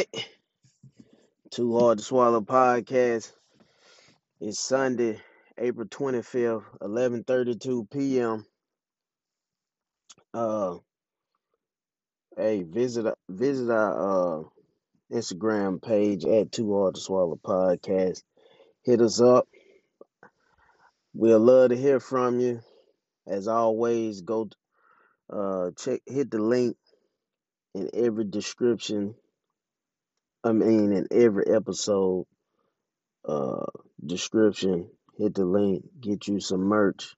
right. Too Hard to Swallow podcast. It's Sunday, April 25th, 11:32 p.m. Uh hey, visit visit our uh Instagram page at Too Hard to Swallow podcast. Hit us up. We'll love to hear from you. As always, go uh check hit the link in every description. I mean in every episode uh description. Hit the link, get you some merch.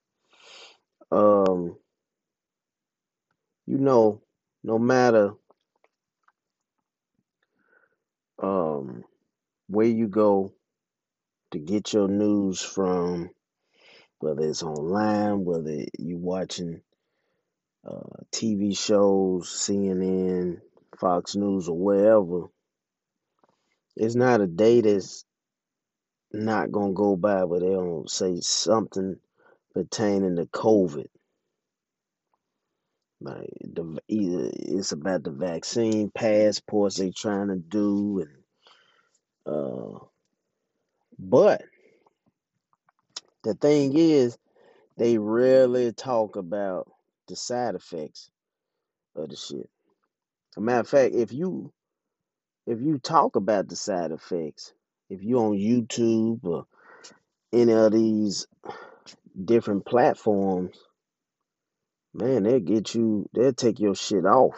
Um, you know, no matter um where you go to get your news from, whether it's online, whether you're watching uh, TV shows, CNN, Fox News, or wherever, it's not a day that's not gonna go by where they don't say something pertaining to COVID. Like the either it's about the vaccine passports they trying to do, and uh, but the thing is, they rarely talk about the side effects of the shit. A matter of fact, if you if you talk about the side effects, if you on YouTube or any of these different platforms, man, they'll get you, they'll take your shit off.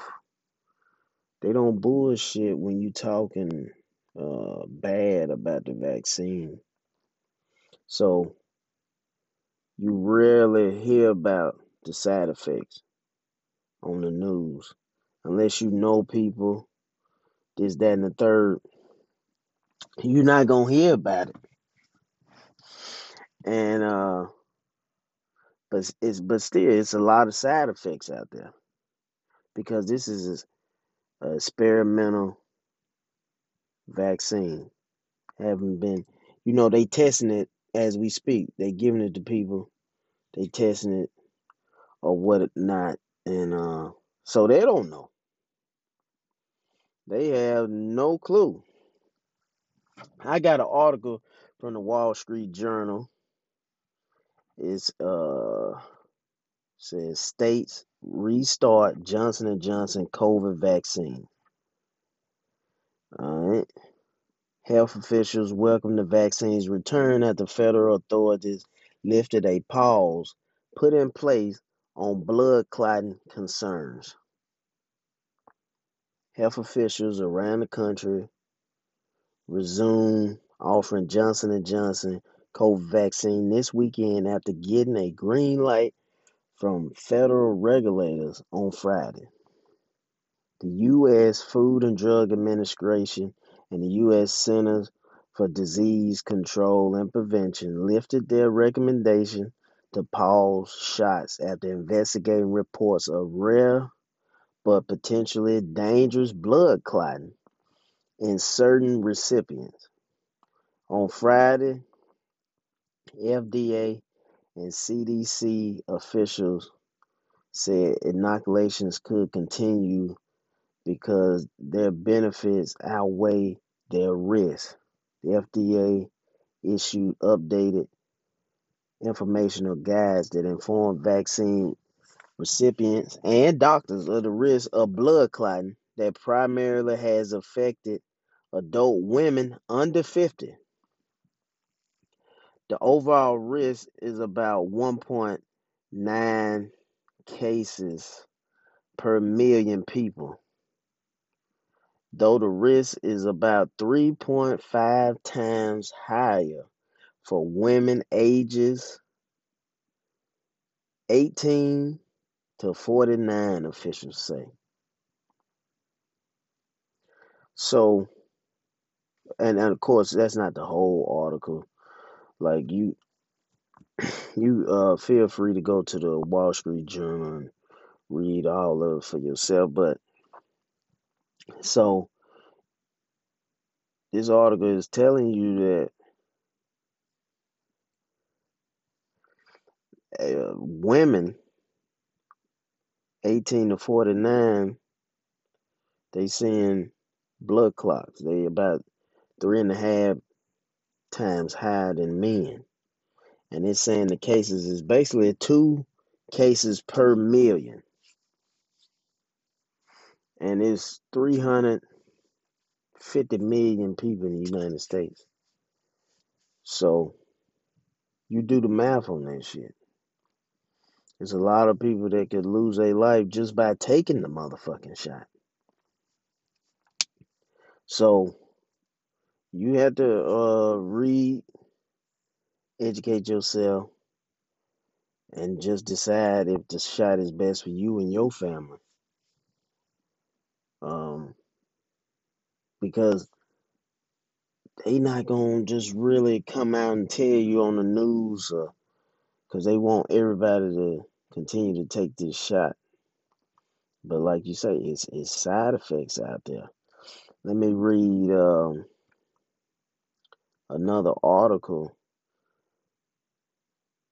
They don't bullshit when you talking uh, bad about the vaccine. So you rarely hear about the side effects on the news unless you know people, this, that, and the third. You're not gonna hear about it. And uh, but it's but still, it's a lot of side effects out there because this is a experimental vaccine. Haven't been, you know, they testing it as we speak. They giving it to people. They testing it or what not, and uh, so they don't know. They have no clue. I got an article from the Wall Street Journal. It's uh says states restart Johnson and Johnson COVID vaccine. All right. Health officials welcome the vaccine's return after federal authorities lifted a pause put in place on blood clotting concerns. Health officials around the country resume offering Johnson Johnson COVID vaccine this weekend after getting a green light from federal regulators on Friday. The U.S. Food and Drug Administration and the U.S. Centers for Disease Control and Prevention lifted their recommendation to pause shots after investigating reports of rare but potentially dangerous blood clotting in certain recipients. On Friday, FDA and CDC officials said inoculations could continue because their benefits outweigh their risks. The FDA issued updated informational guides that inform vaccine recipients and doctors of the risk of blood clotting that primarily has affected adult women under 50. The overall risk is about 1.9 cases per million people, though the risk is about 3.5 times higher for women ages 18 to 49, officials say. So, and, and of course, that's not the whole article. Like you, you uh, feel free to go to the Wall Street Journal and read all of it for yourself. But so this article is telling you that uh, women 18 to 49 they seeing blood clots. They about three and a half times higher than men. And it's saying the cases is basically two cases per million. And it's 350 million people in the United States. So you do the math on that shit. There's a lot of people that could lose their life just by taking the motherfucking shot. So you have to uh, read, educate yourself, and just decide if the shot is best for you and your family. Um, because they not gonna just really come out and tell you on the news, because uh, they want everybody to continue to take this shot. But like you say, it's it's side effects out there. Let me read um, another article.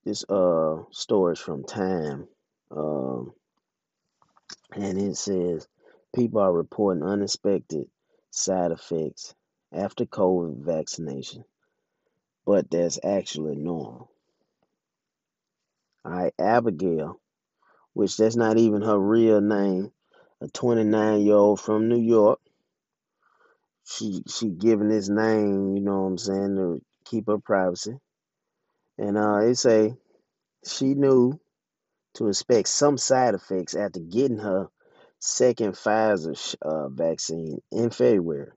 This uh story is from Time, um, and it says people are reporting unexpected side effects after COVID vaccination, but that's actually normal. All right, Abigail, which that's not even her real name, a 29 year old from New York. She she giving this name, you know what I'm saying, to keep her privacy. And uh, it say she knew to expect some side effects after getting her second Pfizer uh, vaccine in February.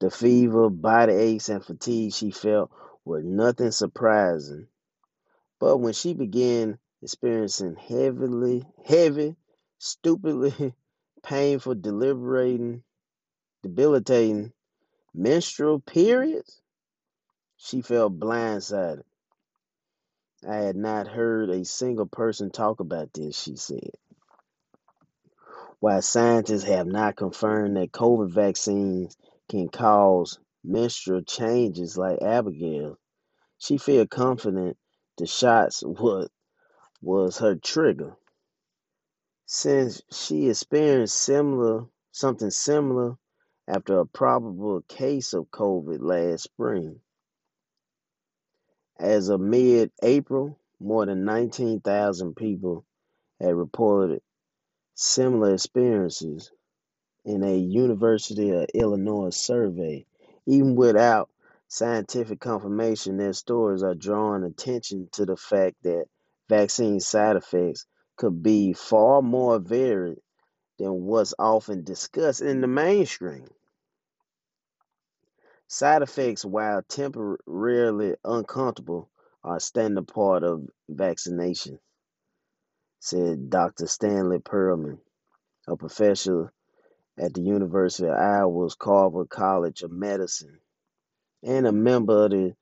The fever, body aches, and fatigue she felt were nothing surprising. But when she began experiencing heavily, heavy, stupidly painful, deliberating, debilitating menstrual periods, she felt blindsided. I had not heard a single person talk about this, she said. While scientists have not confirmed that COVID vaccines can cause menstrual changes like Abigail, she felt confident the shots was, was her trigger. Since she experienced similar something similar after a probable case of COVID last spring. As of mid April, more than 19,000 people had reported similar experiences in a University of Illinois survey. Even without scientific confirmation, their stories are drawing attention to the fact that vaccine side effects could be far more varied than what's often discussed in the mainstream. Side effects, while temporarily uncomfortable, are a standard part of vaccination, said Dr. Stanley Perlman, a professor at the University of Iowa's Carver College of Medicine and a member of the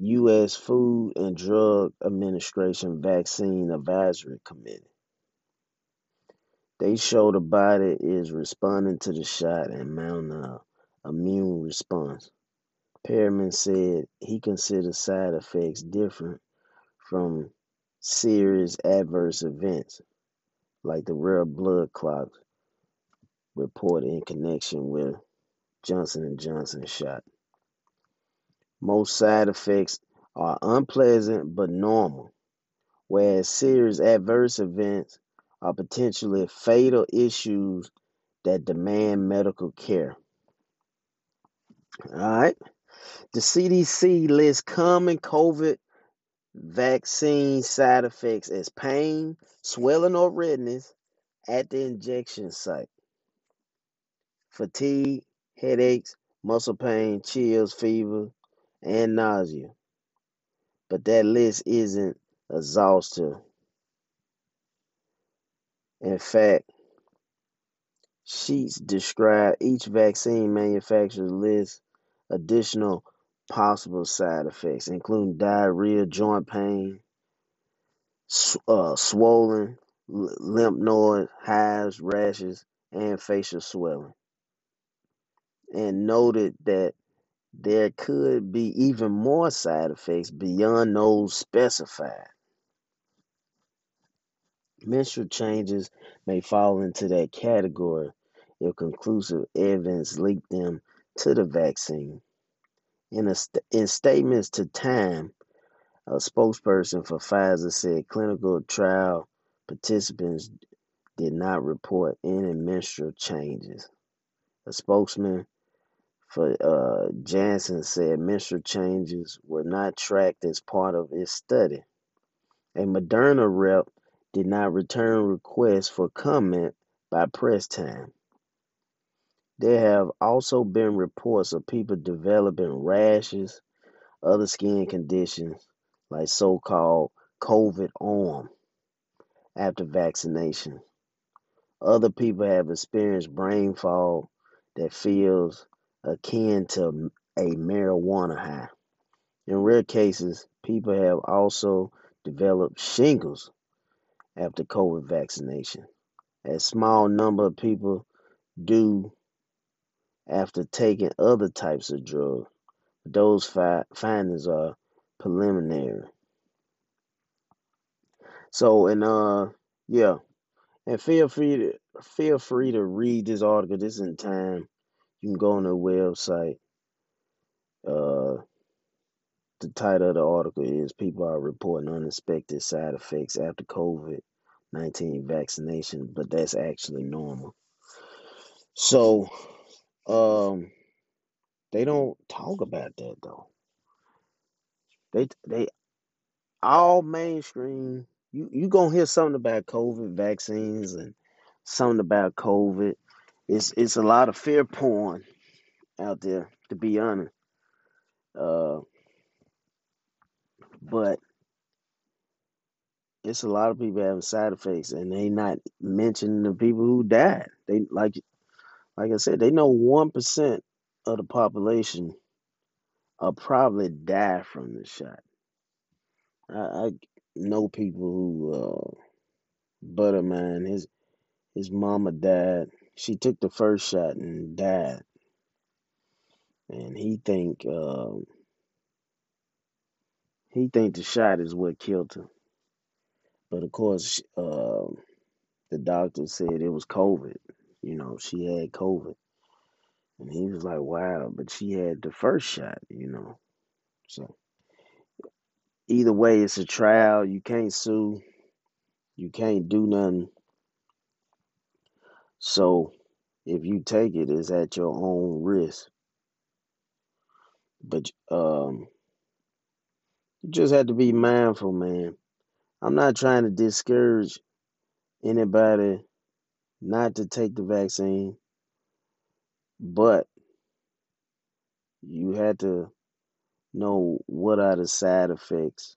U.S. Food and Drug Administration Vaccine Advisory Committee. They show the body is responding to the shot and mounting an immune response. Perriman said he considers side effects different from serious adverse events like the rare blood clots reported in connection with Johnson and Johnson shot. Most side effects are unpleasant but normal, whereas serious adverse events are potentially fatal issues that demand medical care. All right. The CDC lists common COVID vaccine side effects as pain, swelling, or redness at the injection site, fatigue, headaches, muscle pain, chills, fever, and nausea. But that list isn't exhaustive. In fact, sheets describe each vaccine manufacturer's list additional possible side effects, including diarrhea, joint pain, uh, swollen lymph nodes, hives, rashes, and facial swelling. And noted that there could be even more side effects beyond those specified. Menstrual changes may fall into that category if conclusive evidence linked them to the vaccine. In, a st- in statements to Time, a spokesperson for Pfizer said clinical trial participants did not report any menstrual changes. A spokesman for uh, Janssen said menstrual changes were not tracked as part of its study. A Moderna rep did not return requests for comment by press time. There have also been reports of people developing rashes, other skin conditions, like so called COVID arm after vaccination. Other people have experienced brain fog that feels akin to a marijuana high. In rare cases, people have also developed shingles after COVID vaccination. A small number of people do after taking other types of drugs. Those fi- findings are preliminary. So, and uh, yeah, and feel free to feel free to read this article. This is in time. You can go on the website. Uh, the title of the article is "People Are Reporting Unexpected Side Effects After COVID 19 Vaccination," but that's actually normal. So, um, they don't talk about that though. They they all mainstream. You you gonna hear something about COVID vaccines and something about COVID. It's it's a lot of fear porn out there, to be honest. Uh, but it's a lot of people having side effects, and they not mentioning the people who died. They like like I said, they know one percent of the population will probably die from the shot. I, I know people who uh, butter mine. His his mama died. She took the first shot and died, and he think uh, he think the shot is what killed her. But of course, uh, the doctor said it was COVID. You know, she had COVID, and he was like, "Wow!" But she had the first shot. You know, so either way, it's a trial. You can't sue. You can't do nothing. So if you take it, it's at your own risk. But um, you just have to be mindful, man. I'm not trying to discourage anybody not to take the vaccine, but you have to know what are the side effects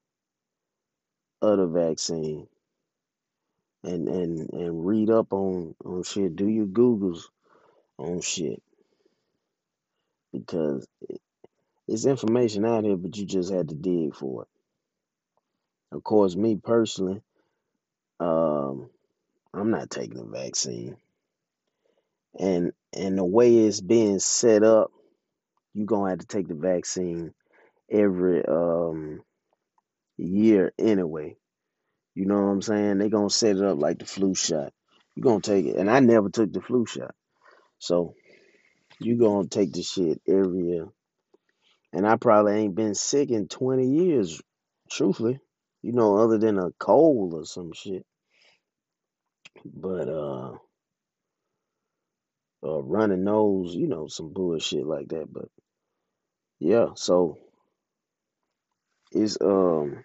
of the vaccine and and and read up on on shit. Do your googles on shit because it's information out here, but you just had to dig for it. Of course, me personally, um, I'm not taking the vaccine, and and the way it's being set up, you're gonna have to take the vaccine every um year anyway. You know what I'm saying? They're gonna set it up like the flu shot. You're gonna take it. And I never took the flu shot. So you're gonna take the shit every year. And I probably ain't been sick in twenty years, truthfully. You know, other than a cold or some shit. But uh a running nose, you know, some bullshit like that. But yeah, so it's um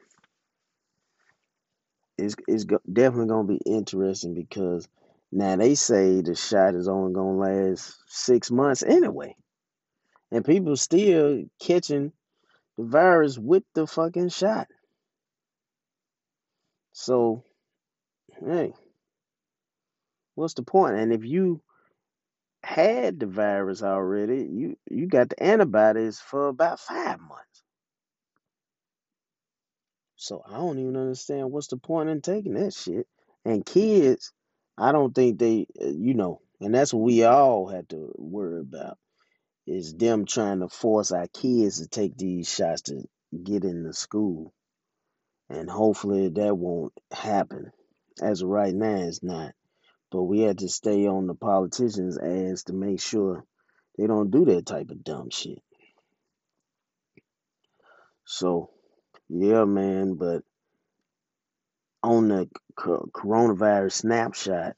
it's it's definitely gonna be interesting because now they say the shot is only gonna last six months anyway, and people still catching the virus with the fucking shot. So hey, what's the point? And if you had the virus already, you you got the antibodies for about five months. So I don't even understand what's the point in taking that shit. And kids, I don't think they, uh, you know, and that's what we all have to worry about is them trying to force our kids to take these shots to get into school. And hopefully that won't happen. As of right now, it's not. But we had to stay on the politicians' ass to make sure they don't do that type of dumb shit. So, yeah, man, but on the coronavirus snapshot,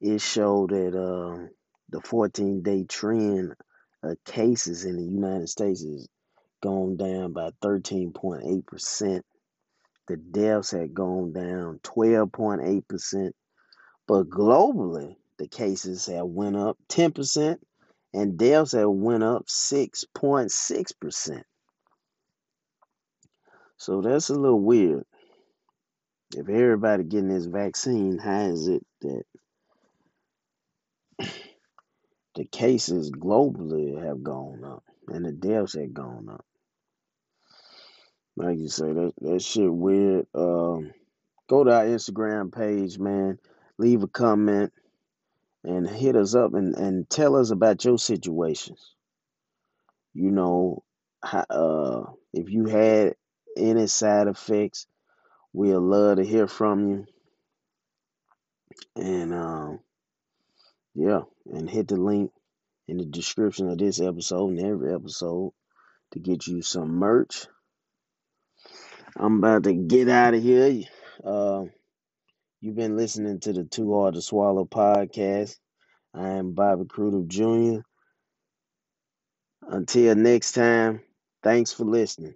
it showed that uh, the 14 day trend of cases in the United States has gone down by 13.8%. The deaths had gone down 12.8%. But globally, the cases have went up 10% and deaths have went up 6.6%. So that's a little weird. If everybody getting this vaccine, how is it that the cases globally have gone up and the deaths have gone up? Like you say, that, that shit weird. Um, go to our Instagram page, man. Leave a comment and hit us up and, and tell us about your situations. You know, how, uh, if you had any side effects, we'd love to hear from you. And um, yeah, and hit the link in the description of this episode and every episode to get you some merch. I'm about to get out of here. Uh, you've been listening to the Too Hard to Swallow podcast. I am Bobby Crudup Jr. Until next time, thanks for listening.